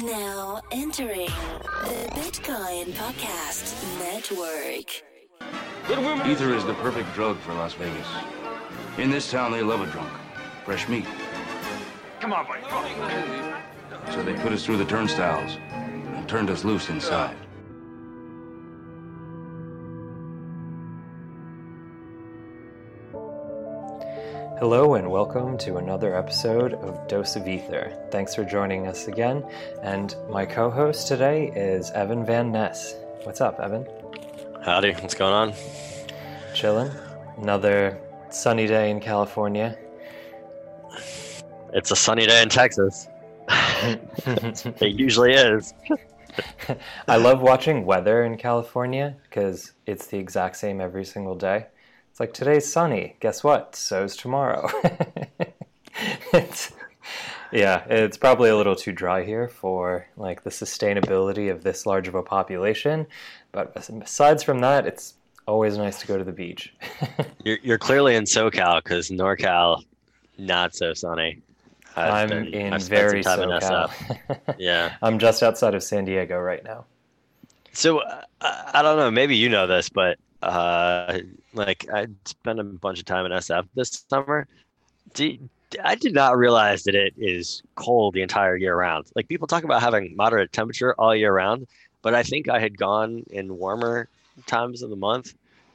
Now entering the Bitcoin Podcast Network. Ether is the perfect drug for Las Vegas. In this town, they love a drunk. Fresh meat. Come on, buddy. So they put us through the turnstiles and turned us loose inside. Hello and welcome to another episode of Dose of Ether. Thanks for joining us again. And my co host today is Evan Van Ness. What's up, Evan? Howdy, what's going on? Chilling. Another sunny day in California. It's a sunny day in Texas. it usually is. I love watching weather in California because it's the exact same every single day. It's like today's sunny. Guess what? So's tomorrow. it's, yeah, it's probably a little too dry here for like the sustainability of this large of a population. But besides from that, it's always nice to go to the beach. you're, you're clearly in SoCal because NorCal, not so sunny. i am in I've very SoCal. Yeah, I'm just outside of San Diego right now. So uh, I don't know. Maybe you know this, but uh, like I spent a bunch of time in SF this summer. I did not realize that it is cold the entire year round. Like people talk about having moderate temperature all year round, but I think I had gone in warmer times of the month.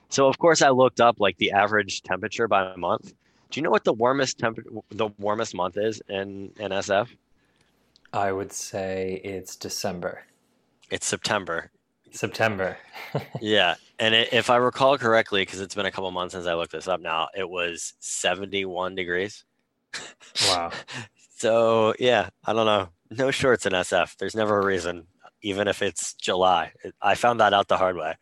So of course I looked up like the average temperature by month. Do you know what the warmest temp the warmest month is in, in SF? I would say it's December. It's September. September. yeah, and it, if I recall correctly, because it's been a couple months since I looked this up now, it was 71 degrees. Wow. so yeah, I don't know. No shorts in SF. There's never a reason, even if it's July. I found that out the hard way.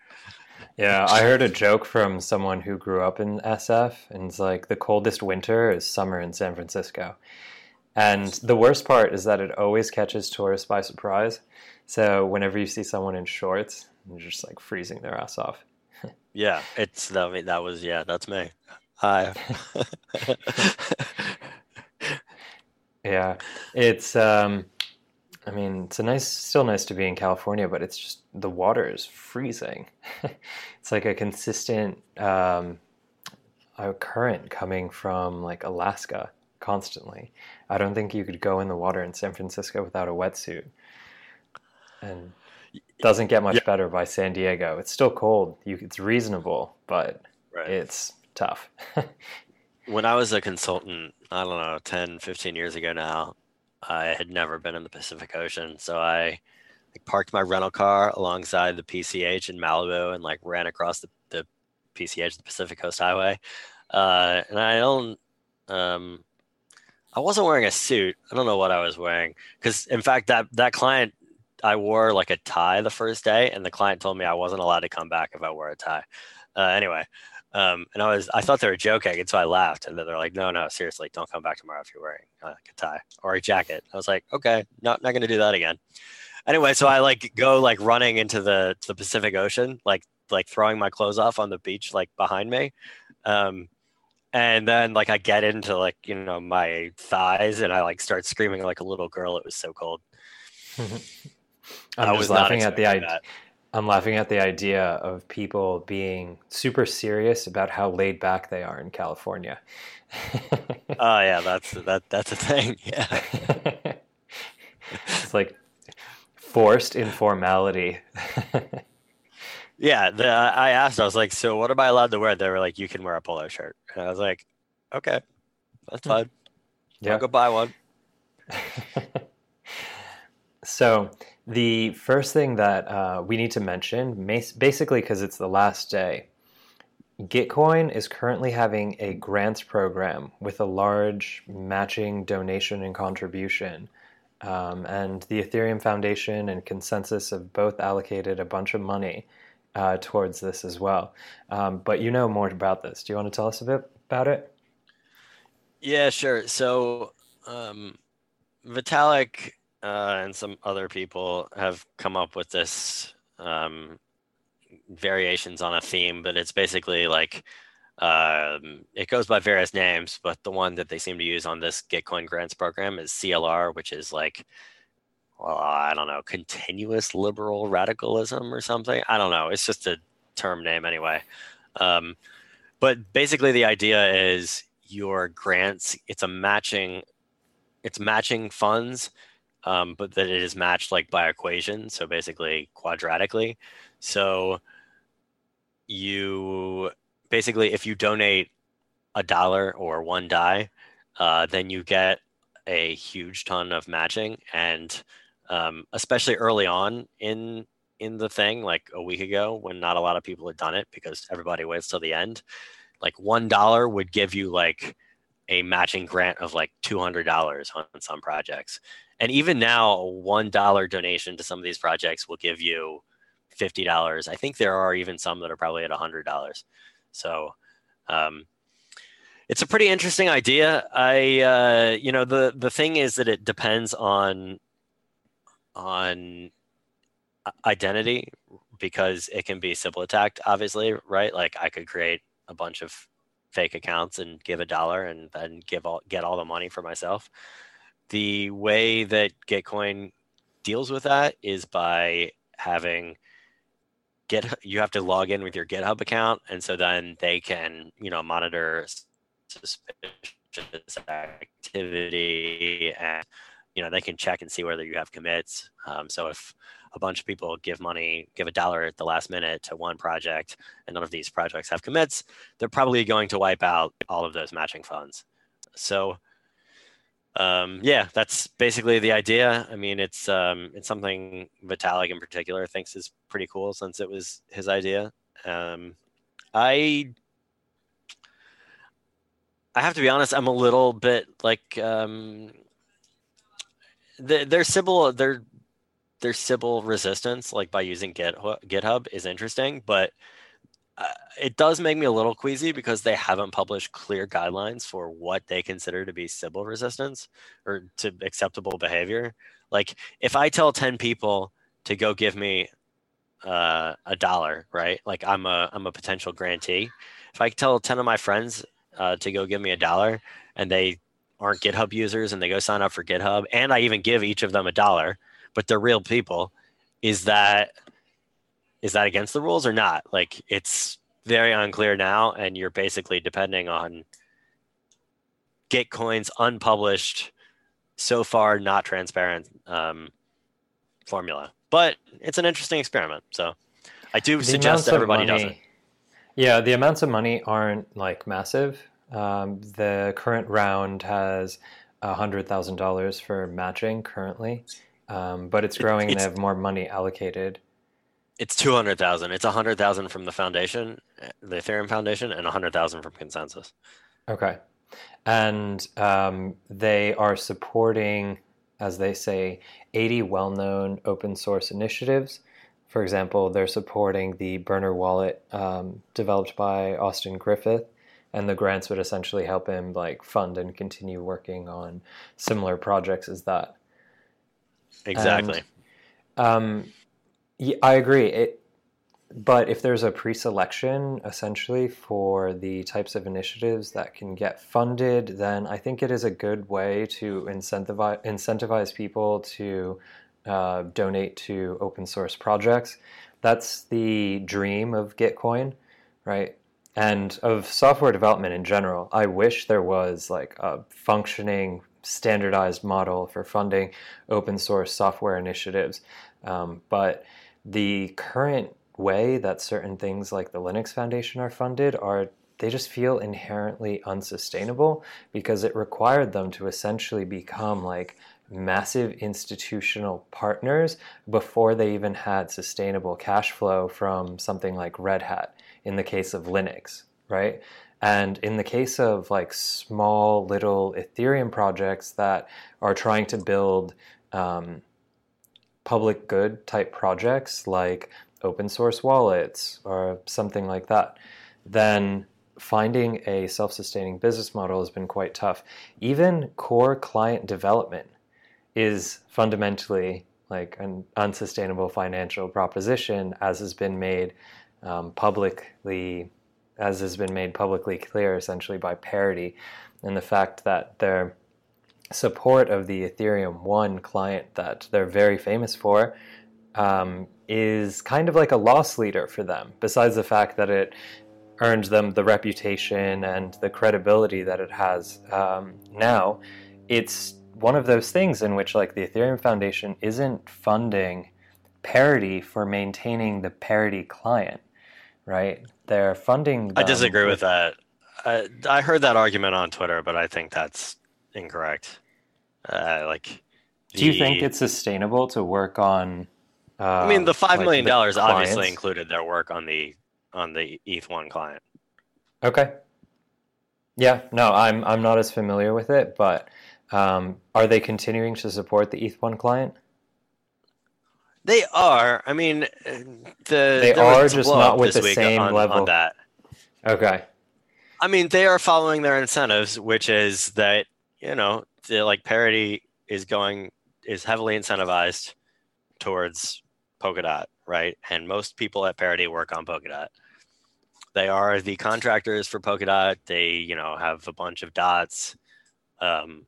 Yeah, I heard a joke from someone who grew up in SF, and it's like the coldest winter is summer in San Francisco. And the worst part is that it always catches tourists by surprise. So whenever you see someone in shorts, you're just like freezing their ass off. yeah, it's that. That was yeah, that's me. Hi. yeah, it's. um I mean, it's a nice, still nice to be in California, but it's just the water is freezing. it's like a consistent um, a current coming from like Alaska constantly. I don't think you could go in the water in San Francisco without a wetsuit and doesn't get much yeah. better by San Diego. It's still cold. You, it's reasonable, but right. it's tough. when I was a consultant, I don't know, 10, 15 years ago now, I had never been in the Pacific Ocean. So I like, parked my rental car alongside the PCH in Malibu and like ran across the, the PCH, the Pacific Coast Highway. Uh, and I don't, um, I wasn't wearing a suit. I don't know what I was wearing because, in fact, that that client I wore like a tie the first day, and the client told me I wasn't allowed to come back if I wore a tie. Uh, anyway, um, and I was I thought they were joking, and so I laughed. And then they're like, "No, no, seriously, don't come back tomorrow if you're wearing uh, like a tie or a jacket." I was like, "Okay, not not going to do that again." Anyway, so I like go like running into the the Pacific Ocean, like like throwing my clothes off on the beach like behind me. Um, and then like I get into like you know my thighs and I like start screaming like a little girl. It was so cold. I'm I was laughing at the idea. I'm laughing at the idea of people being super serious about how laid back they are in California. Oh yeah, that's that that's a thing. Yeah. it's like forced informality. yeah, the, I asked. I was like, "So, what am I allowed to wear?" They were like, "You can wear a polo shirt." And I was like, "Okay, that's hmm. fine. Yeah, I'll go buy one." so, the first thing that uh, we need to mention, basically because it's the last day, Gitcoin is currently having a grants program with a large matching donation and contribution. Um, and the Ethereum Foundation and ConsenSys have both allocated a bunch of money uh, towards this as well. Um, but you know more about this. Do you want to tell us a bit about it? Yeah, sure. So um, Vitalik uh, and some other people have come up with this um, variations on a theme, but it's basically like um, it goes by various names, but the one that they seem to use on this Gitcoin grants program is CLR, which is like well, I don't know, continuous liberal radicalism or something. I don't know. It's just a term name anyway. Um, but basically, the idea is your grants. It's a matching. It's matching funds, um, but that it is matched like by equation. So basically, quadratically. So you basically, if you donate a dollar or one DAI, uh, then you get a huge ton of matching and um, especially early on in in the thing like a week ago when not a lot of people had done it because everybody waits till the end like one dollar would give you like a matching grant of like $200 on some projects and even now a one dollar donation to some of these projects will give you $50 i think there are even some that are probably at $100 so um, it's a pretty interesting idea i uh, you know the the thing is that it depends on on identity because it can be Sybil attacked, obviously, right? Like I could create a bunch of fake accounts and give a dollar and then give all get all the money for myself. The way that Gitcoin deals with that is by having get you have to log in with your GitHub account, and so then they can you know monitor suspicious activity and you know they can check and see whether you have commits. Um, so if a bunch of people give money, give a dollar at the last minute to one project, and none of these projects have commits, they're probably going to wipe out all of those matching funds. So um, yeah, that's basically the idea. I mean, it's um, it's something Vitalik in particular thinks is pretty cool since it was his idea. Um, I I have to be honest, I'm a little bit like um, the, their Sybil their their Sybil resistance, like by using Git, GitHub, is interesting, but uh, it does make me a little queasy because they haven't published clear guidelines for what they consider to be Sybil resistance or to acceptable behavior. Like if I tell 10 people to go give me uh, a dollar, right? Like I'm a I'm a potential grantee. If I tell 10 of my friends uh, to go give me a dollar and they aren't GitHub users and they go sign up for GitHub, and I even give each of them a dollar, but they're real people, is that is that against the rules or not? Like it's very unclear now, and you're basically depending on Gitcoin's unpublished, so far not transparent um, formula. But it's an interesting experiment. So I do the suggest everybody money, does it. Yeah, the amounts of money aren't like massive. Um, the current round has $100,000 for matching currently, um, but it's growing it's, and they have more money allocated. It's 200,000. It's 100,000 from the foundation, the Ethereum Foundation, and 100,000 from ConsenSys. Okay. And um, they are supporting, as they say, 80 well known open source initiatives. For example, they're supporting the burner wallet um, developed by Austin Griffith and the grants would essentially help him like fund and continue working on similar projects as that. Exactly. And, um, yeah, I agree. It, but if there's a pre-selection essentially for the types of initiatives that can get funded, then I think it is a good way to incentivize incentivize people to uh, donate to open source projects. That's the dream of Gitcoin, right? and of software development in general. I wish there was like a functioning standardized model for funding open source software initiatives. Um, but the current way that certain things like the Linux Foundation are funded are they just feel inherently unsustainable because it required them to essentially become like massive institutional partners before they even had sustainable cash flow from something like Red Hat in the case of Linux, right? And in the case of like small little Ethereum projects that are trying to build um, public good type projects like open source wallets or something like that, then finding a self sustaining business model has been quite tough. Even core client development is fundamentally like an unsustainable financial proposition, as has been made um, publicly, as has been made publicly clear essentially by Parity, and the fact that they're support of the Ethereum 1 client that they're very famous for um, is kind of like a loss leader for them, besides the fact that it earned them the reputation and the credibility that it has um, now. It's one of those things in which, like, the Ethereum Foundation isn't funding parity for maintaining the parity client, right? They're funding. I disagree with that. I, I heard that argument on Twitter, but I think that's incorrect. Uh, like, the, do you think it's sustainable to work on? Uh, I mean, the five like million dollars obviously included their work on the on the ETH one client. Okay. Yeah, no, I'm I'm not as familiar with it, but um, are they continuing to support the ETH one client? They are. I mean, uh, the they are just not with the same on, level. On that. Okay. I mean, they are following their incentives, which is that you know, the, like parity is going is heavily incentivized towards Polkadot, right? And most people at Parity work on Polkadot. They are the contractors for Polkadot. They, you know, have a bunch of dots. Um,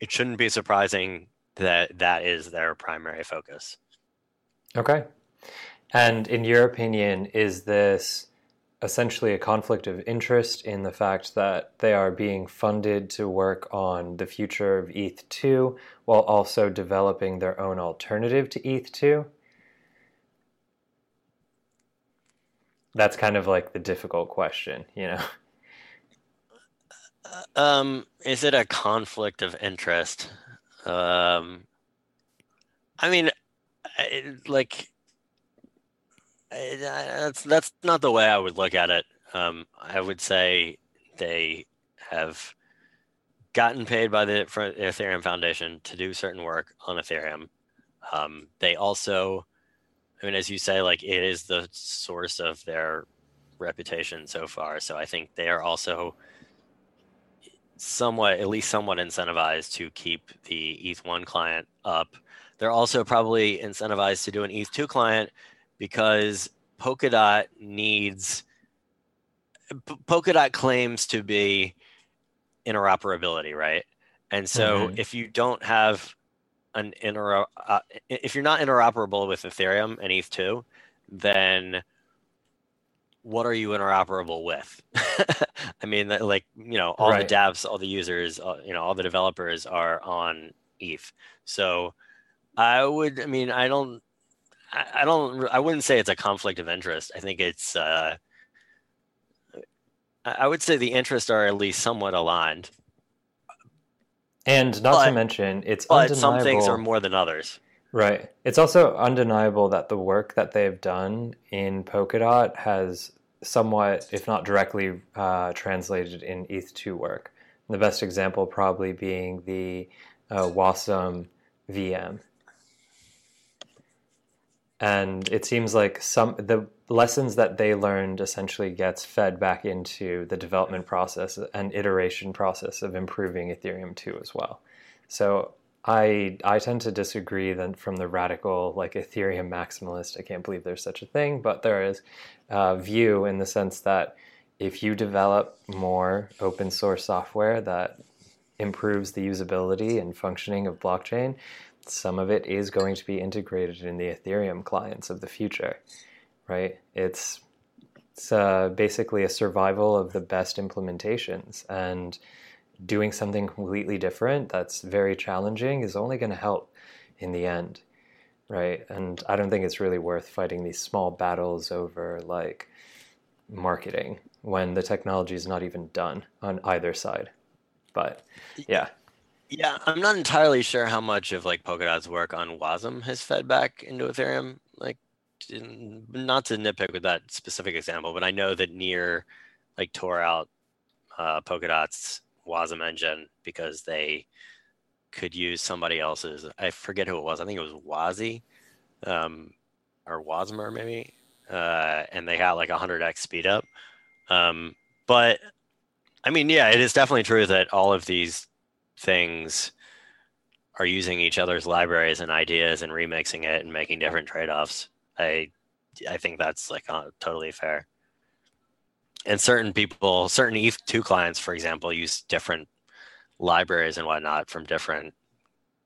it shouldn't be surprising that that is their primary focus. Okay. And in your opinion, is this essentially a conflict of interest in the fact that they are being funded to work on the future of ETH2 while also developing their own alternative to ETH2? That's kind of like the difficult question, you know. Um, is it a conflict of interest? Um, I mean, like that's that's not the way I would look at it. Um, I would say they have gotten paid by the Ethereum Foundation to do certain work on Ethereum. Um, they also, I mean, as you say, like it is the source of their reputation so far. So I think they are also somewhat, at least somewhat incentivized to keep the ETH1 client up. They're also probably incentivized to do an ETH2 client because Polkadot needs Polkadot claims to be interoperability, right? And so mm-hmm. if you don't have an inter uh, if you're not interoperable with Ethereum and ETH2, then what are you interoperable with? I mean, like you know, all right. the devs, all the users, all, you know, all the developers are on ETH. So I would, I mean, I don't, I, don't. I wouldn't say it's a conflict of interest. I think it's. Uh, I would say the interests are at least somewhat aligned. And not but, to mention, it's but undeniable. some things are more than others. Right. It's also undeniable that the work that they've done in Polkadot has somewhat, if not directly, uh, translated in ETH2 work. The best example probably being the uh, Wasm VM and it seems like some the lessons that they learned essentially gets fed back into the development process and iteration process of improving Ethereum 2 as well. So I I tend to disagree than from the radical like Ethereum maximalist. I can't believe there's such a thing, but there is a view in the sense that if you develop more open source software that improves the usability and functioning of blockchain, some of it is going to be integrated in the Ethereum clients of the future, right? It's it's uh, basically a survival of the best implementations, and doing something completely different that's very challenging is only going to help in the end, right? And I don't think it's really worth fighting these small battles over like marketing when the technology is not even done on either side. But yeah. Yeah, I'm not entirely sure how much of like Polkadot's work on Wasm has fed back into Ethereum. Like, not to nitpick with that specific example, but I know that Near like tore out uh, Polkadot's Wasm engine because they could use somebody else's. I forget who it was. I think it was Wazi, um, or Wasmer maybe, uh, and they got like a hundred x speed up. Um, but I mean, yeah, it is definitely true that all of these things are using each other's libraries and ideas and remixing it and making different trade-offs. I I think that's like uh, totally fair. And certain people, certain ETH2 clients, for example, use different libraries and whatnot from different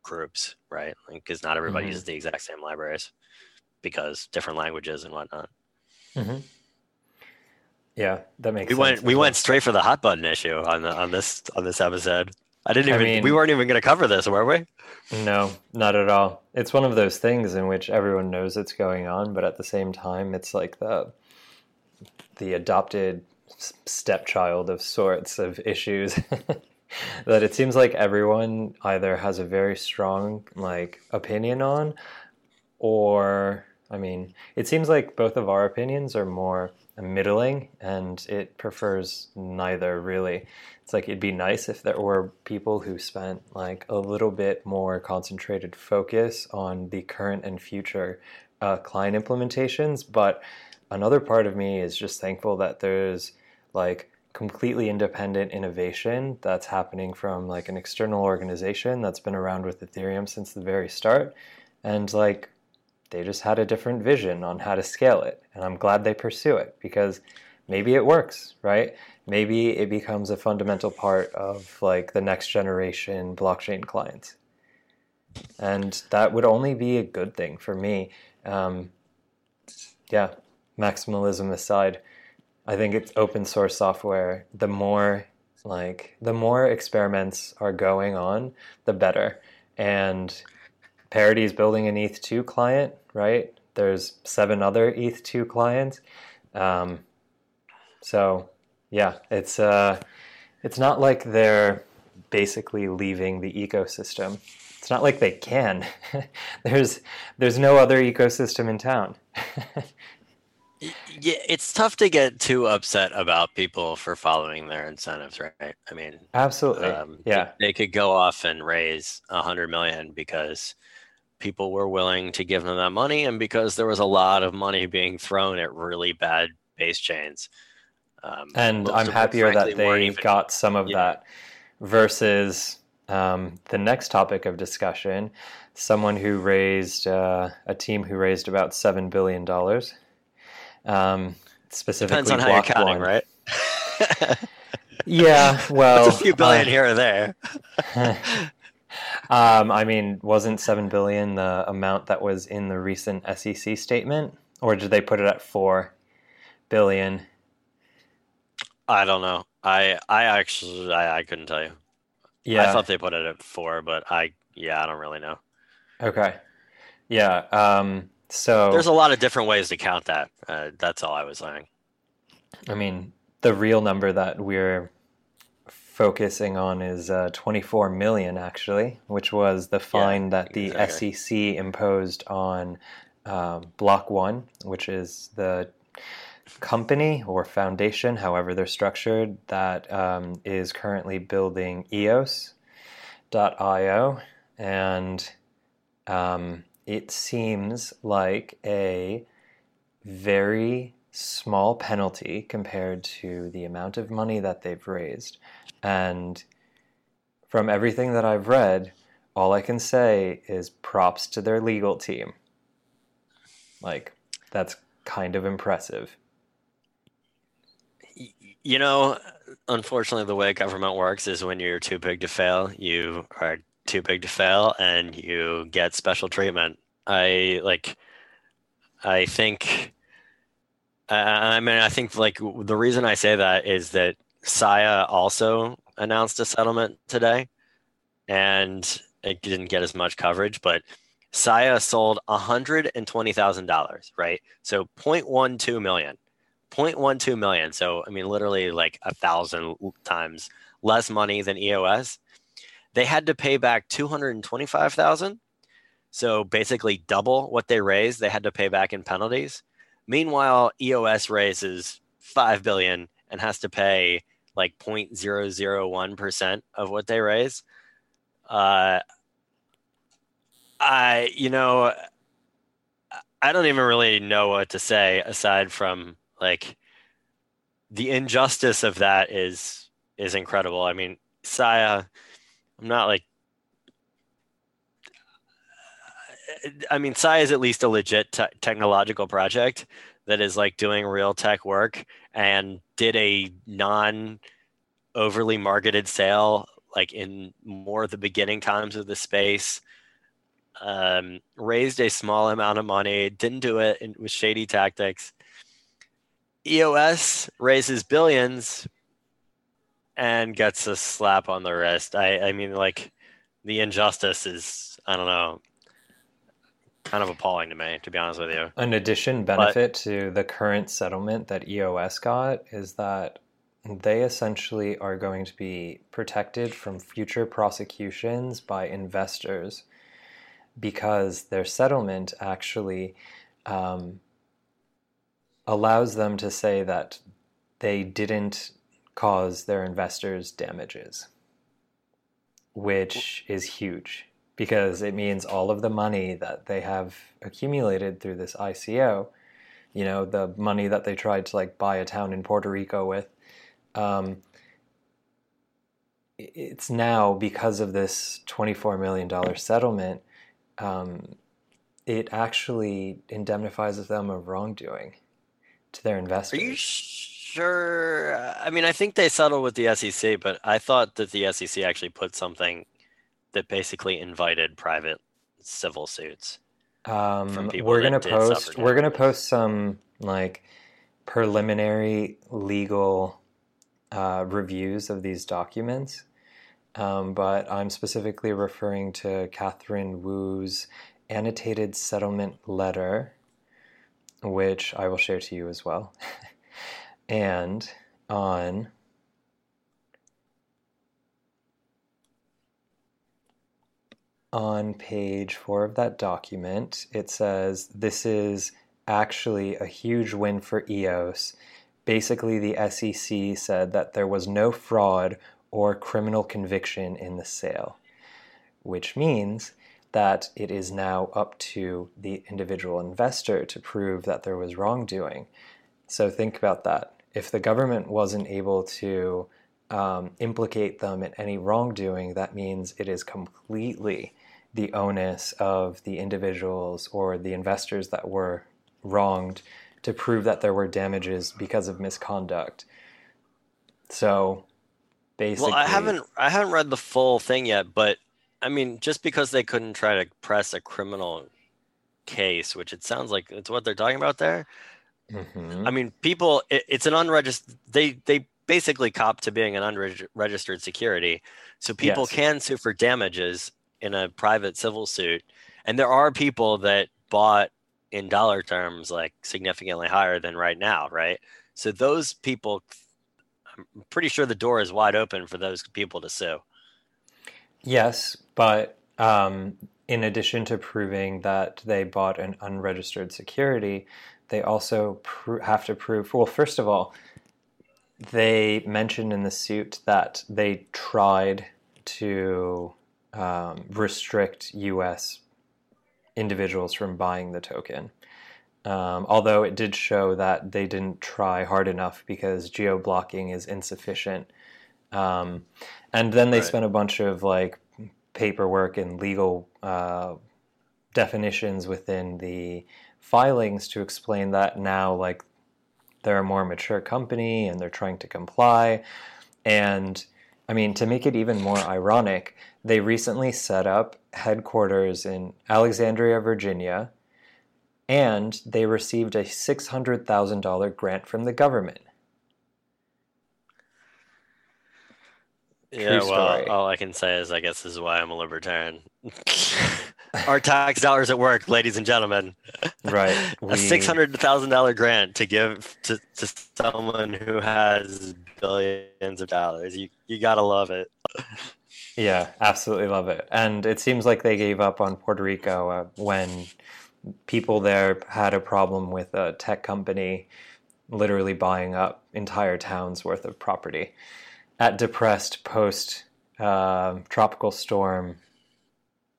groups, right? Because not everybody Mhm. uses the exact same libraries because different languages and whatnot. hmm Yeah, that makes We sense. went we well. went straight for the hot button issue on the on this on this episode. I didn't I even we weren't even going to cover this, were we? No, not at all. It's one of those things in which everyone knows it's going on, but at the same time, it's like the the adopted stepchild of sorts of issues. that it seems like everyone either has a very strong like opinion on, or I mean, it seems like both of our opinions are more middling, and it prefers neither really. It's like it'd be nice if there were people who spent like a little bit more concentrated focus on the current and future uh, client implementations. But another part of me is just thankful that there's like completely independent innovation that's happening from like an external organization that's been around with Ethereum since the very start. And like they just had a different vision on how to scale it. And I'm glad they pursue it because maybe it works, right? Maybe it becomes a fundamental part of like the next generation blockchain clients. And that would only be a good thing for me. Um, yeah, maximalism aside, I think it's open source software. The more like the more experiments are going on, the better. And Parity is building an ETH2 client, right? There's seven other ETH2 clients. Um, so yeah, it's uh, it's not like they're basically leaving the ecosystem. It's not like they can. there's there's no other ecosystem in town. Yeah, it's tough to get too upset about people for following their incentives, right? I mean, Absolutely. um, they- yeah. they could go off and raise a hundred million because people were willing to give them that money, and because there was a lot of money being thrown at really bad base chains. Um, And I'm happier frankly, that they even- got some of yeah. that versus um, the next topic of discussion someone who raised uh, a team who raised about $7 billion. Um, specifically, Depends on how you're counting, One. right? Yeah, well, it's a few billion uh, here or there. um, I mean, wasn't seven billion the amount that was in the recent SEC statement, or did they put it at four billion? I don't know. I I actually I, I couldn't tell you. Yeah. I thought they put it at four, but I yeah I don't really know. okay. Yeah. Um, so There's a lot of different ways to count that. Uh, that's all I was saying. I mean, the real number that we're focusing on is uh, 24 million, actually, which was the fine that the exactly. SEC imposed on um, Block.one, which is the company or foundation, however they're structured, that um, is currently building EOS.io. And um, it seems like a very small penalty compared to the amount of money that they've raised. And from everything that I've read, all I can say is props to their legal team. Like, that's kind of impressive. You know, unfortunately, the way government works is when you're too big to fail, you are too big to fail, and you get special treatment. I like. I think. I mean, I think like the reason I say that is that Sia also announced a settlement today, and it didn't get as much coverage, but Sia sold $120,000, right? So 0.12 million. 0.12 million. So, I mean, literally like a thousand times less money than EOS. They had to pay back 225,000. So basically double what they raised, they had to pay back in penalties. Meanwhile, EOS raises 5 billion and has to pay like 0.001% of what they raise. Uh, I, you know, I don't even really know what to say aside from like the injustice of that is is incredible. I mean, Sia, I'm not like I mean, Sia is at least a legit te- technological project that is like doing real tech work and did a non overly marketed sale like in more of the beginning times of the space. Um, raised a small amount of money, didn't do it in, with shady tactics. EOS raises billions and gets a slap on the wrist. I, I mean, like, the injustice is, I don't know, kind of appalling to me, to be honest with you. An addition benefit but, to the current settlement that EOS got is that they essentially are going to be protected from future prosecutions by investors because their settlement actually um, allows them to say that they didn't cause their investors damages, which is huge because it means all of the money that they have accumulated through this ICO, you know, the money that they tried to like buy a town in Puerto Rico with, um, it's now because of this $24 million settlement, um, it actually indemnifies them of wrongdoing to their investors. Are you sure? I mean, I think they settled with the SEC, but I thought that the SEC actually put something that basically invited private civil suits. Um, we're gonna post. We're gonna post some like preliminary legal uh, reviews of these documents, um, but I'm specifically referring to Katherine Wu's annotated settlement letter, which I will share to you as well. and on on page four of that document, it says this is actually a huge win for EOS basically the SEC said that there was no fraud or criminal conviction in the sale, which means that it is now up to the individual investor to prove that there was wrongdoing. So think about that. If the government wasn't able to um, implicate them in any wrongdoing, that means it is completely the onus of the individuals or the investors that were wronged to prove that there were damages because of misconduct. So basically Well, I haven't I haven't read the full thing yet, but I mean, just because they couldn't try to press a criminal case, which it sounds like it's what they're talking about there. Mm-hmm. I mean, people, it, it's an unregistered. They they basically cop to being an unregistered security, so people yes. can sue for damages in a private civil suit. And there are people that bought in dollar terms like significantly higher than right now, right? So those people, I'm pretty sure the door is wide open for those people to sue. Yes, but um, in addition to proving that they bought an unregistered security, they also have to prove. Well, first of all, they mentioned in the suit that they tried to um, restrict U.S individuals from buying the token. Um, although it did show that they didn't try hard enough because geo blocking is insufficient. Um, and then they right. spent a bunch of like paperwork and legal uh, definitions within the filings to explain that now like they're a more mature company and they're trying to comply. And I mean, to make it even more ironic, they recently set up headquarters in Alexandria, Virginia, and they received a $600,000 grant from the government. Yeah, well, all I can say is I guess this is why I'm a libertarian. Our tax dollars at work, ladies and gentlemen. Right. We... A six hundred thousand dollar grant to give to, to someone who has billions of dollars. You you gotta love it. Yeah, absolutely love it. And it seems like they gave up on Puerto Rico uh, when people there had a problem with a tech company literally buying up entire towns worth of property at depressed post uh, tropical storm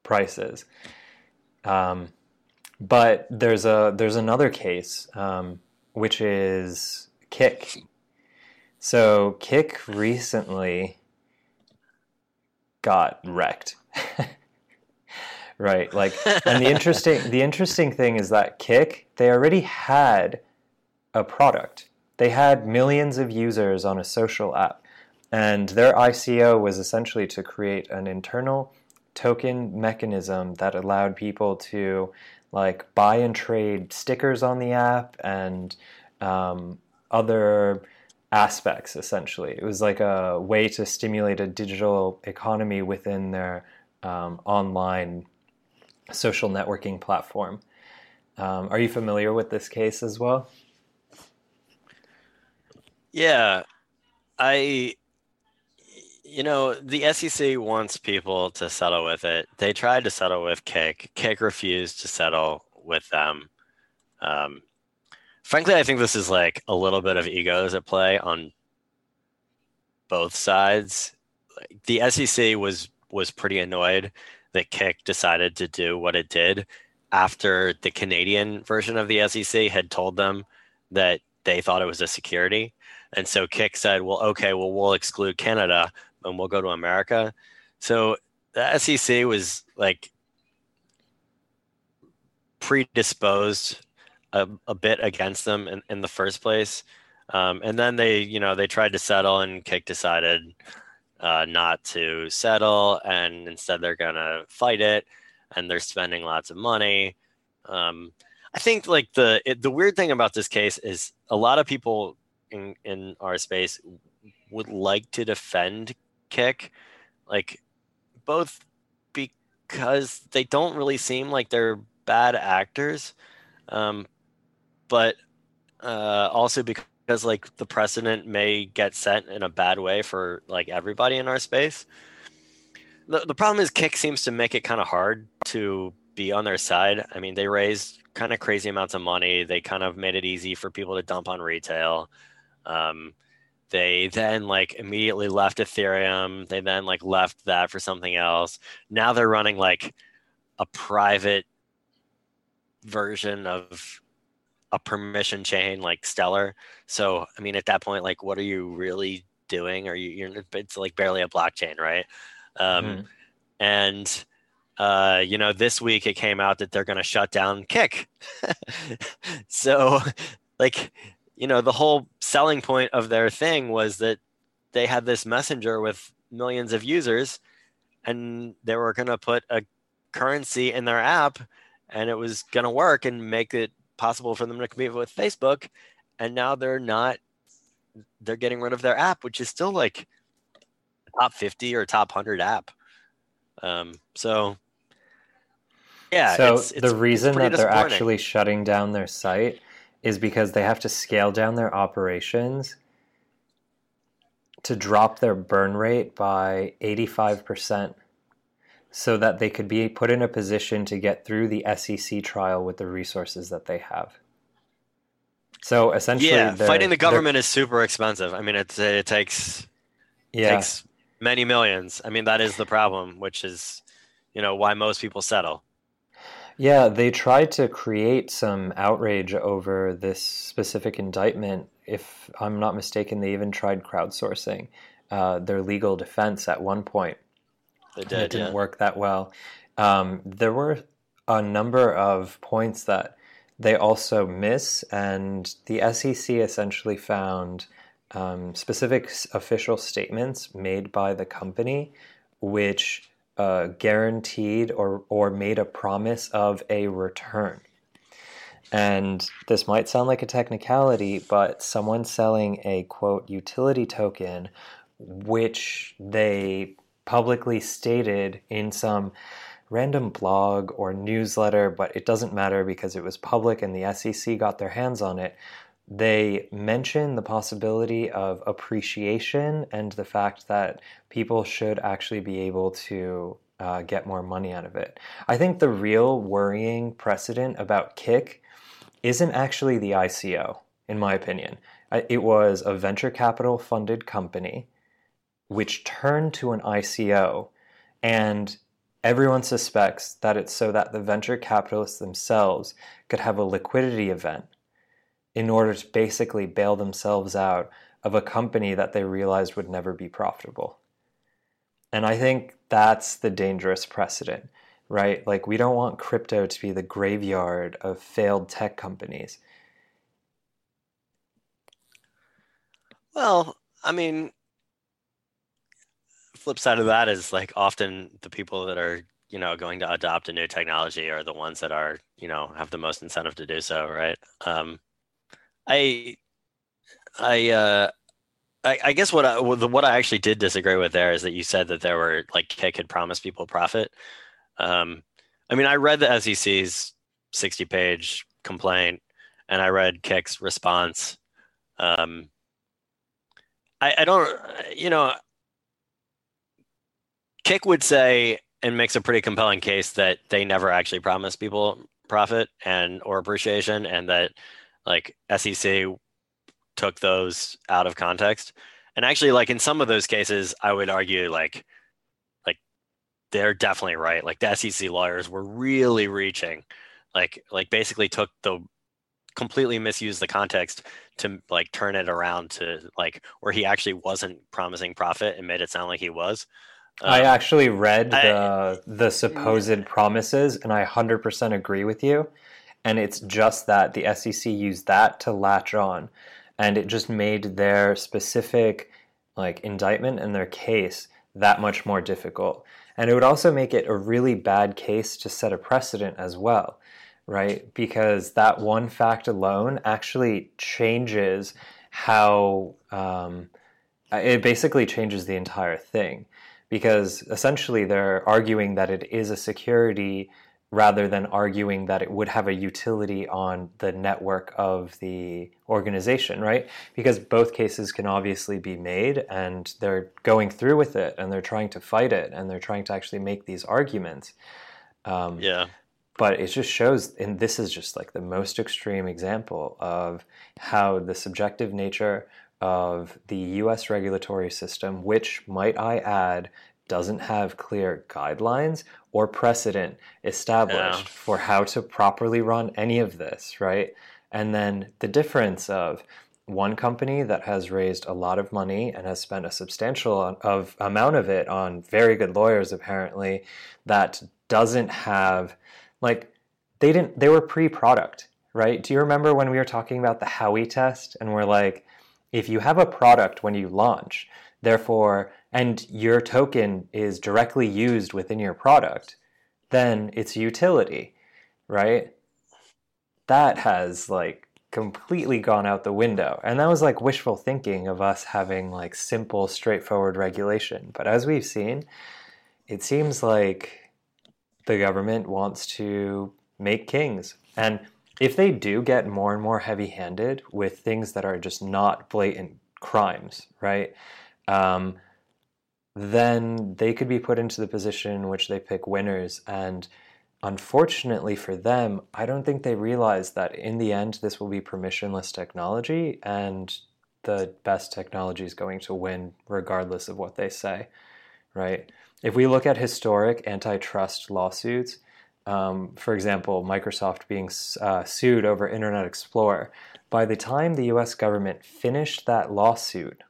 prices. Um, but there's a there's another case um, which is Kik. So Kik recently got wrecked. right, like and the interesting the interesting thing is that Kik they already had a product. They had millions of users on a social app. And their ICO was essentially to create an internal token mechanism that allowed people to like buy and trade stickers on the app and um, other aspects essentially. It was like a way to stimulate a digital economy within their um, online social networking platform. Um, are you familiar with this case as well? Yeah. I you know, the SEC wants people to settle with it. They tried to settle with Kik. Kik refused to settle with them. Um, frankly, I think this is like a little bit of egos at play on both sides. The SEC was was pretty annoyed that Kik decided to do what it did after the Canadian version of the SEC had told them that they thought it was a security. And so Kik said, well, okay, well, we'll exclude Canada, and we'll go to America. So the SEC was like predisposed a, a bit against them in, in the first place. Um, and then they, you know, they tried to settle and Kik decided uh, not to settle and instead they're going to fight it and they're spending lots of money. Um, I think like the, it, the weird thing about this case is a lot of people in, in our space would like to defend Kik, like both because they don't really seem like they're bad actors, um, but uh, also because like the precedent may get set in a bad way for like everybody in our space. The, the problem is Kik seems to make it kind of hard to be on their side. I mean, they raised kind of crazy amounts of money. They kind of made it easy for people to dump on retail. Um, they then like immediately left Ethereum. They then like left that for something else. Now they're running like a private version of a permission chain like Stellar. So I mean, at that point, like, what are you really doing? Are you? You're, it's like barely a blockchain, right? Um, mm-hmm. And uh, you know, this week it came out that they're going to shut down Kik. so, like, you know, the whole selling point of their thing was that they had this messenger with millions of users and they were going to put a currency in their app and it was going to work and make it possible for them to compete with Facebook. And now they're not, they're getting rid of their app, which is still like top 50 or top 100 app. Um, so, yeah. So it's, it's the reason that they're actually shutting down their site is because they have to scale down their operations to drop their burn rate by 85% so that they could be put in a position to get through the SEC trial with the resources that they have. So essentially, yeah, fighting the government is super expensive. I mean, it it takes yeah. takes many millions. I mean, that is the problem, which is you know why most people settle. Yeah, they tried to create some outrage over this specific indictment. If I'm not mistaken, they even tried crowdsourcing uh, their legal defense at one point. They did. It didn't yeah. work that well. Um, there were a number of points that they also miss, and the SEC essentially found um, specific official statements made by the company which uh, guaranteed or, or made a promise of a return. And this might sound like a technicality, but someone selling a quote utility token, which they publicly stated in some random blog or newsletter, but it doesn't matter because it was public and the SEC got their hands on it, they mention the possibility of appreciation and the fact that people should actually be able to uh, get more money out of it. I think the real worrying precedent about Kik isn't actually the ICO, in my opinion. It was a venture capital funded company which turned to an ICO, and everyone suspects that it's so that the venture capitalists themselves could have a liquidity event in order to basically bail themselves out of a company that they realized would never be profitable. And I think that's the dangerous precedent, right? Like, we don't want crypto to be the graveyard of failed tech companies. Well, I mean, flip side of that is like often the people that are you know going to adopt a new technology are the ones that are you know have the most incentive to do so, right? Um, I I uh, I, I guess what I what I actually did disagree with there is that you said that there were like Kik had promised people profit. Um, I mean, I read the SEC's sixty page complaint, and I read Kik's response. Um, I, I don't, you know, Kik would say and makes a pretty compelling case that they never actually promised people profit and or appreciation, and that like SEC took those out of context. And actually, like in some of those cases, I would argue like like they're definitely right. Like the SEC lawyers were really reaching, like like basically took the completely misused the context to like turn it around to like where he actually wasn't promising profit and made it sound like he was. Um, I actually read the I, the supposed promises, and I hundred percent agree with you. And it's just that the SEC used that to latch on, and it just made their specific like indictment and their case that much more difficult. And it would also make it a really bad case to set a precedent as well, right? Because that one fact alone actually changes how um, it basically changes the entire thing because essentially they're arguing that it is a security rather than arguing that it would have a utility on the network of the organization, right? Because both cases can obviously be made and they're going through with it and they're trying to fight it and they're trying to actually make these arguments. Um, yeah. But it just shows, and this is just like the most extreme example of how the subjective nature of the US regulatory system, which, might I add, doesn't have clear guidelines or precedent established yeah. for how to properly run any of this, right? And then the difference of one company that has raised a lot of money and has spent a substantial of amount of it on very good lawyers apparently that doesn't have like they didn't they were pre-product right do you remember when we were talking about the Howey test and we're like if you have a product when you launch therefore and your token is directly used within your product, then it's utility, right? That has like completely gone out the window. And that was like wishful thinking of us having like simple, straightforward regulation. But as we've seen, it seems like the government wants to make kings. And if they do get more and more heavy handed with things that are just not blatant crimes, right? Um, then they could be put into the position in which they pick winners. And unfortunately for them, I don't think they realize that in the end, this will be permissionless technology and the best technology is going to win regardless of what they say, right? If we look at historic antitrust lawsuits, um, for example, Microsoft being uh, sued over Internet Explorer, by the time the US government finished that lawsuit,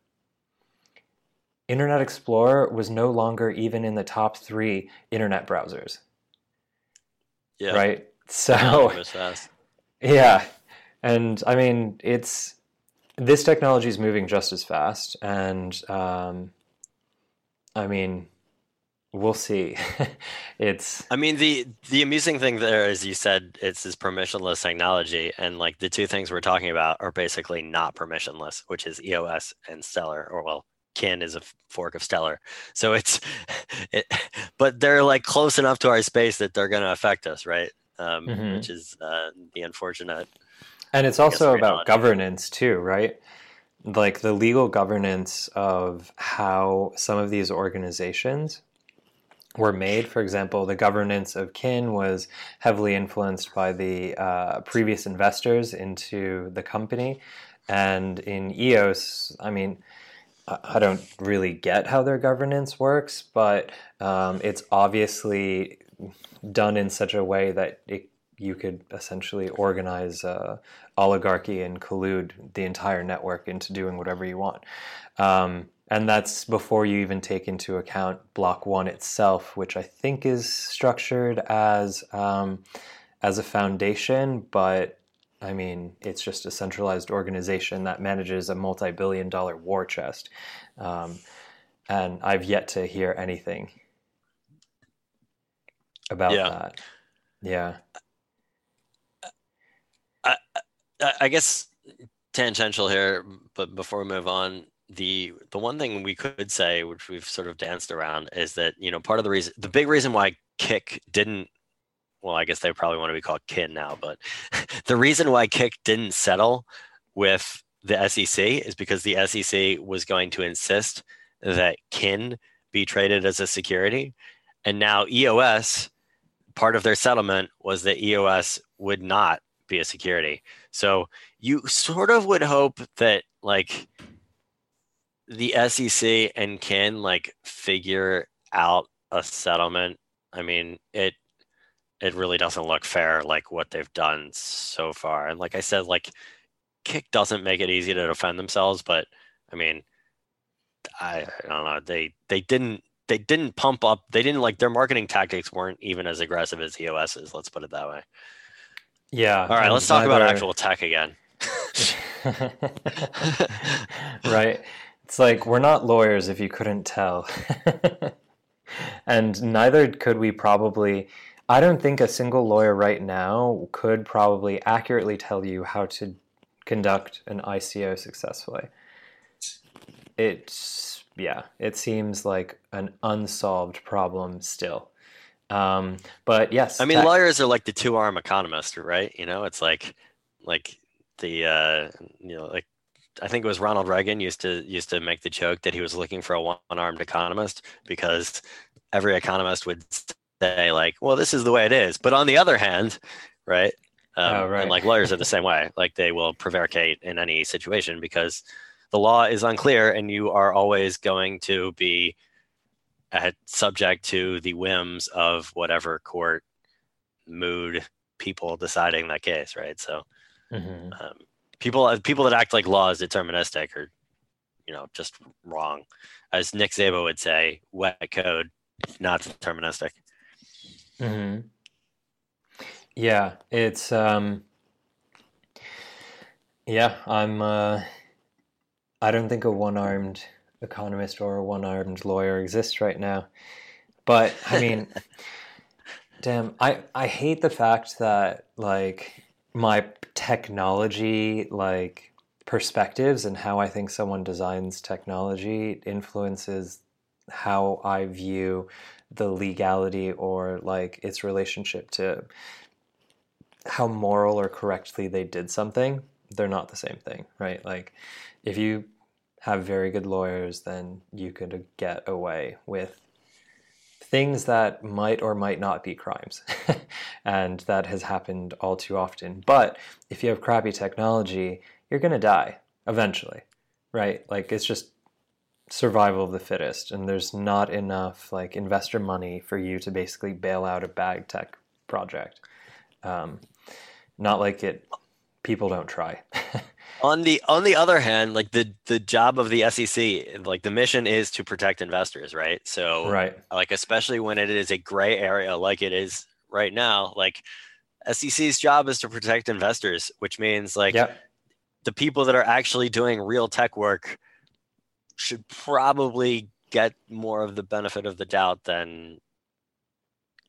Internet Explorer was no longer even in the top three internet browsers. Yeah. Right. So. Yeah, and I mean it's this technology is moving just as fast, and um, I mean we'll see. it's. I mean the the amusing thing there is you said it's this permissionless technology, and like the two things we're talking about are basically not permissionless, which is EOS and Stellar, or well, kin is a fork of stellar so it's it, but they're like close enough to our space that they're going to affect us right um, mm-hmm. which is uh, the unfortunate and it's also about governance too right like the legal governance of how some of these organizations were made. For example, the governance of Kin was heavily influenced by the uh, previous investors into the company. And in EOS, I mean, I don't really get how their governance works, but um, it's obviously done in such a way that it, you could essentially organize uh, oligarchy and collude the entire network into doing whatever you want. Um, and that's before you even take into account Block.one itself, which I think is structured as um, as a foundation, but I mean, it's just a centralized organization that manages a multi billion dollar war chest. Um, and I've yet to hear anything about Yeah. that. Yeah. I, I guess tangential here, but before we move on, the the one thing we could say, which we've sort of danced around, is that you know part of the reason, the big reason why Kik didn't, well, I guess they probably want to be called Kin now, but the reason why Kik didn't settle with the SEC is because the SEC was going to insist that Kin be traded as a security, and now EOS, part of their settlement was that EOS would not be a security. So you sort of would hope that like the SEC and Kin like figure out a settlement. I mean, it it really doesn't look fair like what they've done so far. And like I said, like Kik doesn't make it easy to defend themselves, but I mean, I, I don't know. They they didn't they didn't pump up. They didn't like their marketing tactics weren't even as aggressive as EOS's. Let's put it that way. Yeah. All right, let's talk about actual tech again. right. It's like we're not lawyers if you couldn't tell. and neither could we probably I don't think a single lawyer right now could probably accurately tell you how to conduct an ICO successfully. It's yeah, it seems like an unsolved problem still. Um, but yes, I mean, tech- lawyers are like the two-arm economist, right? You know, it's like like the uh, you know like I think it was Ronald Reagan used to used to make the joke that he was looking for a one-armed economist because every economist would say like, well, this is the way it is. But on the other hand, right? Um, Oh, right. And like lawyers are the same way. Like they will prevaricate in any situation because the law is unclear and you are always going to be uh, subject to the whims of whatever court mood people deciding that case, right? So Mhm. um, people people that act like law is deterministic are, you know, just wrong. As Nick Szabo would say, wet code, not deterministic. Hmm Yeah, it's um yeah, I'm uh I don't think a one-armed economist or a one-armed lawyer exists right now. But I mean damn, I I hate the fact that like my technology like perspectives and how I think someone designs technology influences how I view the legality or like its relationship to how moral or correctly they did something they're not the same thing right? Like if you have very good lawyers then you could get away with things that might or might not be crimes. And that has happened all too often. But if you have crappy technology you're going to die eventually right? Like it's just survival of the fittest and there's not enough like investor money for you to basically bail out a bag tech project. Um, not like it people don't try. On the on the other hand, like the the job of the SEC, like the mission is to protect investors, right? So right. like especially when it is a gray area like it is right now, like SEC's job is to protect investors, which means like yep. the people that are actually doing real tech work should probably get more of the benefit of the doubt than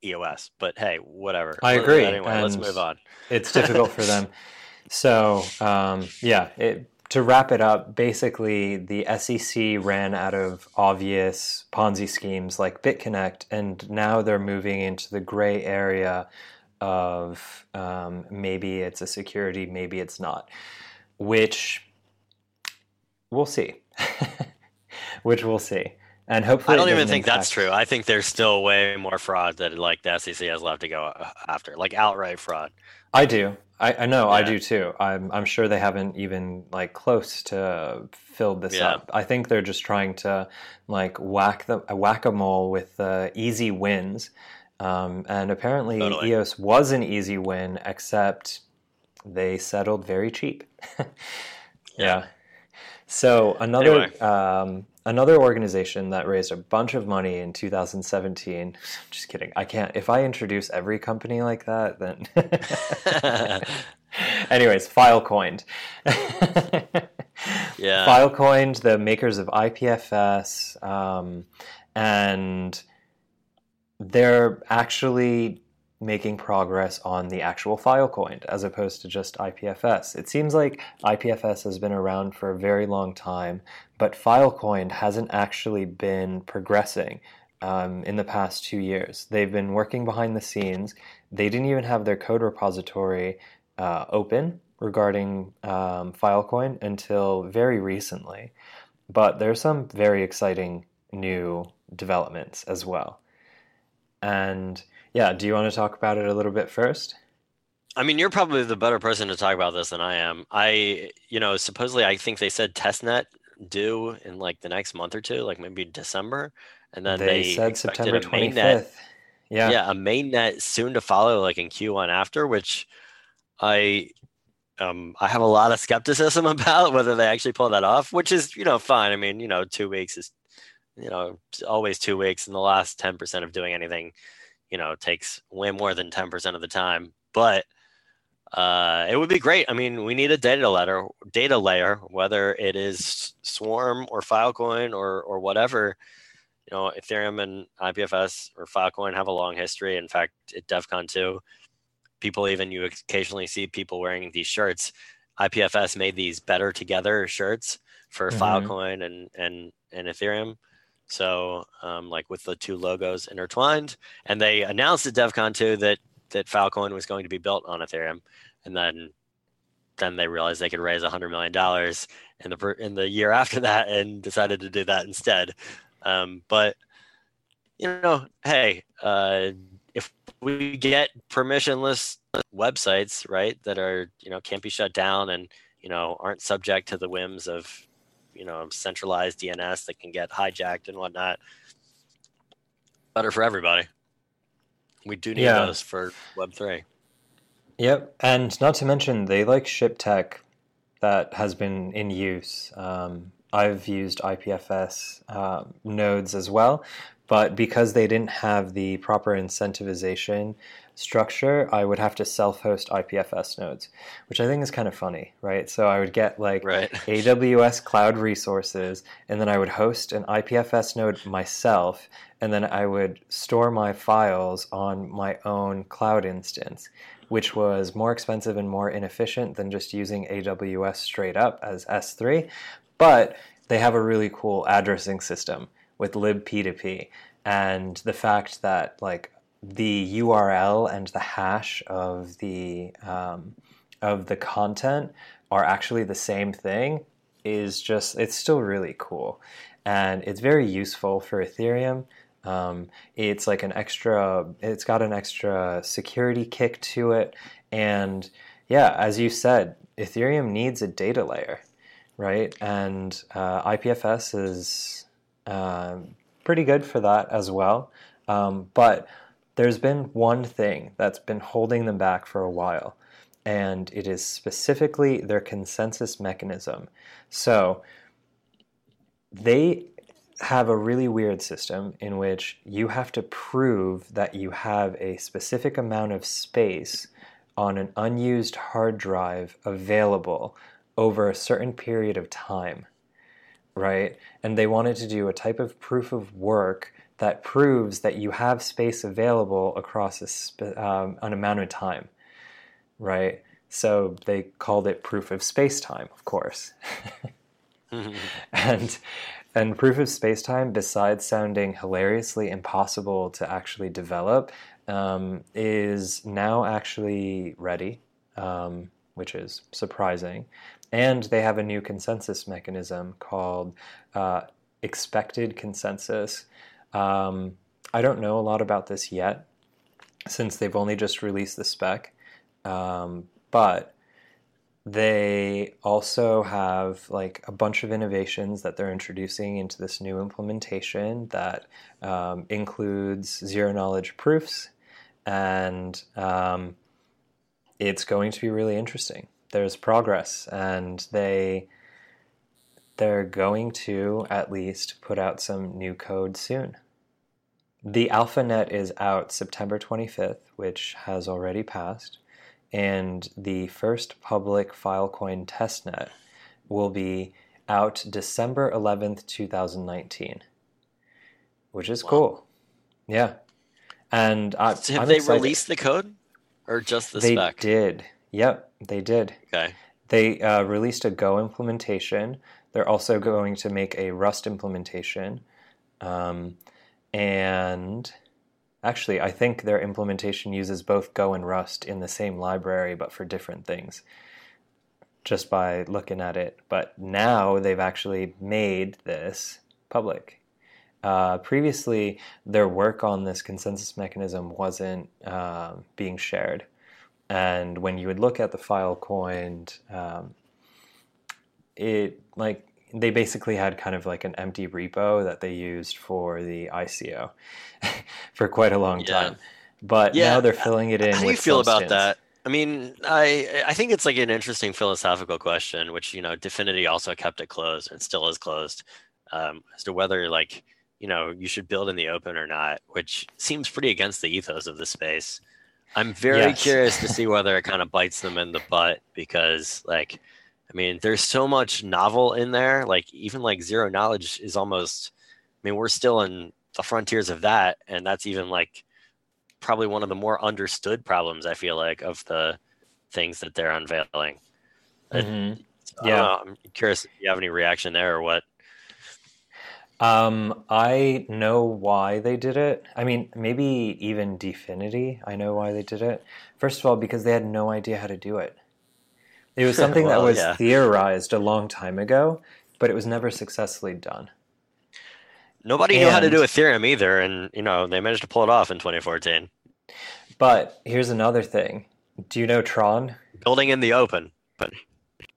EOS. But hey, whatever. I agree, Anyway, let's move on. it's difficult for them. So um, yeah, it, to wrap it up, basically the SEC ran out of obvious Ponzi schemes like BitConnect, and now they're moving into the gray area of um, maybe it's a security, maybe it's not, which we'll see. which we'll see, and hopefully I don't even think that's true. I think there's still way more fraud that like the SEC has left to go uh, after, like outright fraud. I do. I, I know. I do too. I'm. I'm sure they haven't even like close to filled this Yeah. up. I think they're just trying to like whack the whack a mole with uh, easy wins. Um, and apparently, Totally. EOS was an easy win, except they settled very cheap. yeah. So another Anyway. um, another organization that raised a bunch of money in 2017. Just kidding. I can't. If I introduce every company like that, then. Anyways, Filecoin. Yeah. Filecoin, the makers of IPFS, um, and they're actually making progress on the actual Filecoin as opposed to just IPFS. It seems like IPFS has been around for a very long time, but Filecoin hasn't actually been progressing um, in the past two years. They've been working behind the scenes. They didn't even have their code repository uh, open regarding um, Filecoin until very recently. But there's some very exciting new developments as well. And yeah, do you want to talk about it a little bit first? I mean, you're probably the better person to talk about this than I am. I, you know, supposedly I think they said testnet due in like the next month or two, like maybe December, and then they, they, said September twenty mainnet. Yeah. yeah, a mainnet soon to follow, like in Q1 after, which I, um, I have a lot of skepticism about whether they actually pull that off, which is, you know, fine. I mean, you know, two weeks is, you know, always two weeks, and the last ten percent of doing anything you know takes way more than 10% of the time but uh, it would be great. I mean we need a data layer data layer whether it is swarm or filecoin or or whatever. You know ethereum and ipfs or filecoin have a long history. In fact at devcon 2 people even you occasionally see people wearing these shirts. Ipfs made these better together shirts for Mhm. filecoin and and and ethereum. So, um, like with the two logos intertwined, and they announced at DevCon 2 that that Filecoin was going to be built on Ethereum, and then then they realized they could raise hundred million dollars in the in the year after that, and decided to do that instead. Um, but you know, hey, uh, if we get permissionless websites, right, that are you know can't be shut down and you know aren't subject to the whims of you know centralized DNS that can get hijacked and whatnot. Better for everybody. We do need Yeah. those for Web three. Yep, and not to mention they like ship tech that has been in use. Um, I've used IPFS um, nodes as well, but because they didn't have the proper incentivization structure, I would have to self-host IPFS nodes, which I think is kind of funny, right? So I would get like Right. AWS cloud resources, and then I would host an IPFS node myself, and then I would store my files on my own cloud instance, which was more expensive and more inefficient than just using AWS straight up as S3. But they have a really cool addressing system with libp2p, and the fact that like the URL and the hash of the um, of the content are actually the same thing is just it's still really cool. And it's very useful for ethereum. Um, it's like an extra it's got an extra security kick to it. And yeah as you said ethereum needs a data layer right? And uh, ipfs is um, pretty good for that as well. Um, but there's been one thing that's been holding them back for a while and it is specifically their consensus mechanism. So they have a really weird system in which you have to prove that you have a specific amount of space on an unused hard drive available over a certain period of time, right? And they wanted to do a type of proof of work that proves that you have space available across um, an amount of time right? So they called it proof of space-time, of course. and and proof of space-time, besides sounding hilariously impossible to actually develop, um, is now actually ready, um, which is surprising. And they have a new consensus mechanism called uh, expected consensus. Um, I don't know a lot about this yet, since they've only just released the spec. Um, but they also have like a bunch of innovations that they're introducing into this new implementation that um, includes zero knowledge proofs, and um, it's going to be really interesting. There's progress, and they they're going to at least put out some new code soon. The AlphaNet is out September 25th, which has already passed and the first public Filecoin testnet will be out December 11th, 2019, which is Wow. cool. Yeah. And I, So have I'm they excited. released the code or just the they spec? They did. Yep, they did. Okay. They uh, released a Go implementation. They're also going to make a Rust implementation. Um, and actually, I think their implementation uses both Go and Rust in the same library, but for different things, just by looking at it. But now they've actually made this public. Uh, previously, their work on this consensus mechanism wasn't um, being shared. And when you would look at the file coined, um, it like they basically had kind of like an empty repo that they used for the ICO for quite a long Yeah. time. But Yeah. now they're filling it in. How do you feel about that? I mean, I I think it's like an interesting philosophical question, which you know, DFINITY also kept it closed and still is closed, um, as to whether like you know you should build in the open or not, which seems pretty against the ethos of the space. I'm very Yes. curious to see whether it kind of bites them in the butt because, like, I mean, there's so much novel in there. Like, even like zero knowledge is almost. I mean, we're still in the frontiers of that, and that's even like probably one of the more understood problems I feel like of the things that they're unveiling. Mhm. So, Yeah. I'm curious if you have any reaction there or what. Um, I know why they did it. I mean, maybe even DFINITY, I know why they did it. First of all, because they had no idea how to do it. It was something Well, that was yeah. theorized a long time ago, but it was never successfully done. Nobody knew how to And- do Ethereum either, and you know they managed to pull it off in 2014. But here's another thing. Do you know Tron? Building in the open, but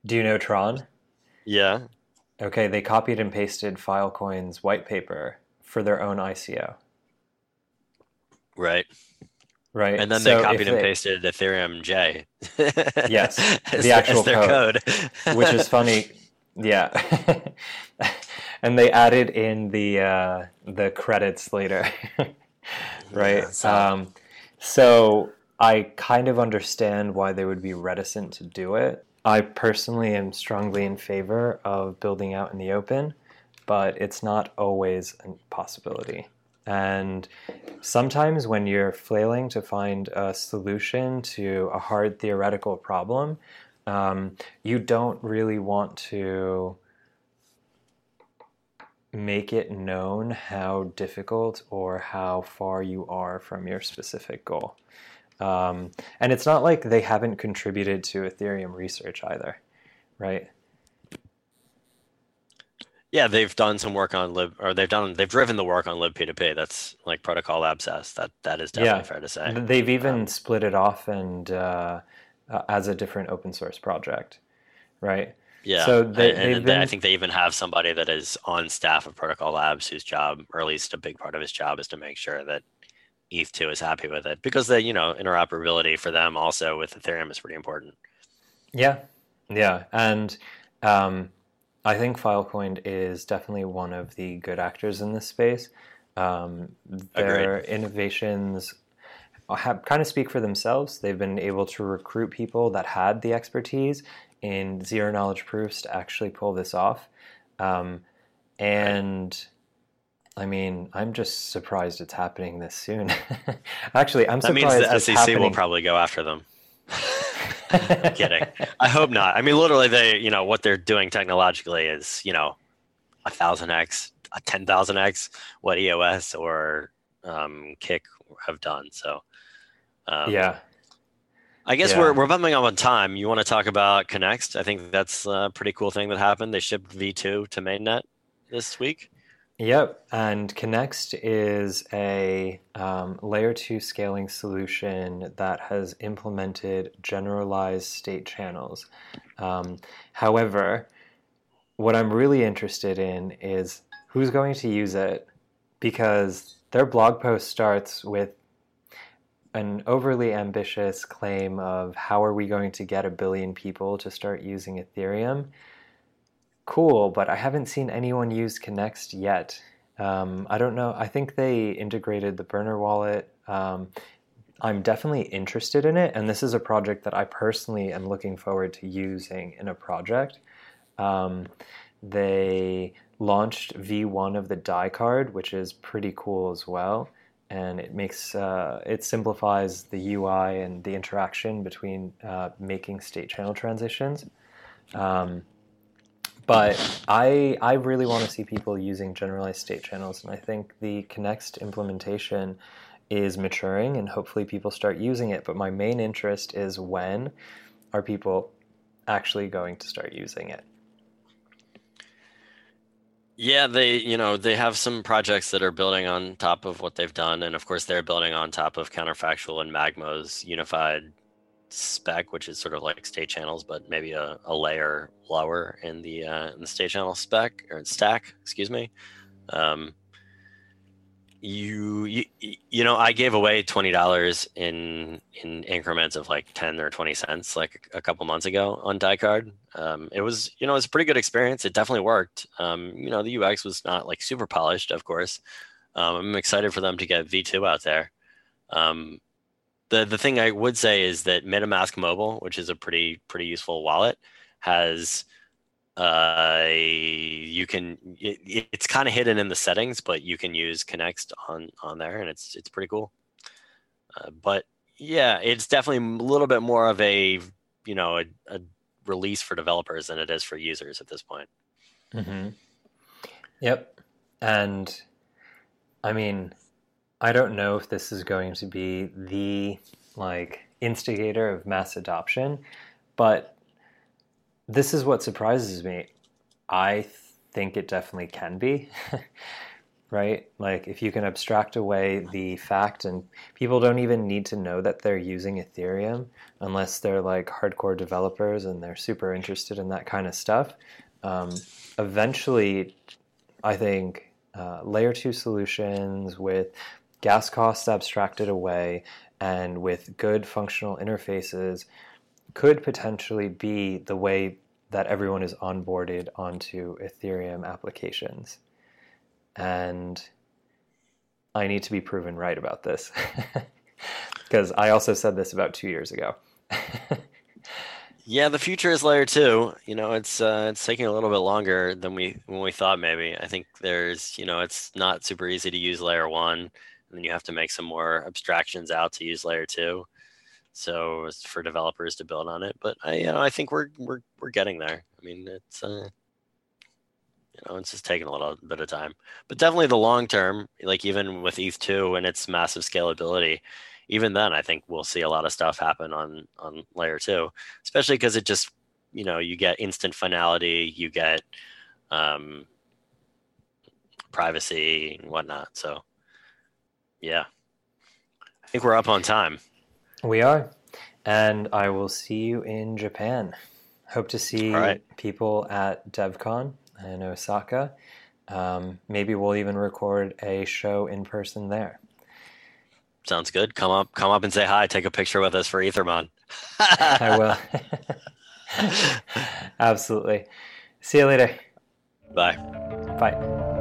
Do you know Tron? yeah, Okay, they copied and pasted Filecoin's white paper for their own ICO, right. Right? And then So they copied and they- pasted EthereumJ. Yes, as, the actual as their code. code, which is funny. Yeah, and they added in the uh, the credits later, right? Yeah, um, so I kind of understand why they would be reticent to do it. I personally am strongly in favor of building out in the open, but it's not always a possibility. And sometimes when you're flailing to find a solution to a hard theoretical problem, um, you don't really want to make it known how difficult or how far you are from your specific goal. Um, and it's not like they haven't contributed to Ethereum research either, right? Yeah, they've done some work on lib, or they've done they've driven the work on libp2p. That's like Protocol Labs. That that is definitely Yeah. fair to say. They've even Um, split it off and uh, uh, as a different open source project, right? Yeah. So they- and, they've they- I think they even have somebody that is on staff of Protocol Labs whose job, or at least a big part of his job, is to make sure that ETH2 is happy with it because the you know interoperability for them also with Ethereum is pretty important. Yeah, yeah, and um, I think Filecoin is definitely one of the good actors in this space. Um, their innovations have kind of speak for themselves. They've been able to recruit people that had the expertise in zero knowledge proofs to actually pull this off, um, and. I mean, I'm just surprised it's happening this soon. Actually, I'm That surprised means the SEC happening. will probably go after them. I'm kidding. I hope not. I mean, literally, they you know what they're doing technologically is you know a thousand x, a ten thousand x what EOS or um, Kik have done. So um, yeah, I guess Yeah. we're we're bumping up on time. You want to talk about Connext? I think that's a pretty cool thing that happened. They shipped V2 to mainnet this week. Yep, and Connext is a um, layer two scaling solution that has implemented generalized state channels. Um, however, what I'm really interested in is who's going to use it because their blog post starts with an overly ambitious claim of how are we going to get a billion people to start using Ethereum cool, but I haven't seen anyone use Connext yet. Um, I don't know. I think they integrated the burner wallet. Um, I'm definitely interested in it, and this is a project that I personally am looking forward to using in a project. Um, they launched V1 of the Dai Card, which is pretty cool as well. And it makes uh, it simplifies the UI and the interaction between uh, making state channel transitions. Um, but I I really want to see people using generalized state channels, and I think the Connext implementation is maturing, and hopefully people start using it. But my main interest is when are people actually going to start using it? Yeah, they you know they have some projects that are building on top of what they've done, and of course they're building on top of Counterfactual and Magmo's unified spec, which is sort of like state channels, but maybe a, a layer lower in the uh, in the state channel spec or stack. Excuse me. Um, you, you you know I gave away twenty dollars in in increments of like ten or twenty cents like a couple months ago on Dai Card. Um, it was you know it was a pretty good experience. It definitely worked. Um, you know the UX was not like super polished, of course. Um, I'm excited for them to get V2 out there. Um, the the thing I would say is that MetaMask Mobile, which is a pretty pretty useful wallet, has uh, you can it, it's kind of hidden in the settings, but you can use Connext on on there, and it's it's pretty cool. Uh, but yeah, it's definitely a little bit more of a you know a, a release for developers than it is for users at this point. Mm-hmm. Yep, and I mean I don't know if this is going to be the like instigator of mass adoption, but this is what surprises me. I think it definitely can be. right? Like if you can abstract away the fact and people don't even need to know that they're using Ethereum unless they're like hardcore developers and they're super interested in that kind of stuff. Um, eventually, I think uh, layer two solutions with gas costs abstracted away, and with good functional interfaces could potentially be the way that everyone is onboarded onto Ethereum applications. And I need to be proven right about this because I also said this about two years ago. yeah, the future is layer two. You know, it's uh, it's taking a little bit longer than we when we thought. Maybe I think there's you know it's not super easy to use layer one and then you have to make some more abstractions out to use layer two. So it's for developers to build on it, but I, you know, I think we're we're we're getting there. I mean, it's uh, you know, it's just taking a little bit of time, but definitely the long term, like even with ETH two and its massive scalability, even then, I think we'll see a lot of stuff happen on on layer two, especially because it just, you know, you get instant finality, you get um, privacy and whatnot. So yeah. I think we're up on time. We are. And I will see you in Japan. Hope to see right. people at DevCon in Osaka. Um, maybe we'll even record a show in person there. Sounds good. Come up, come up and say hi. Take a picture with us for Ethermon. I will. Absolutely. See you later. Bye. Bye.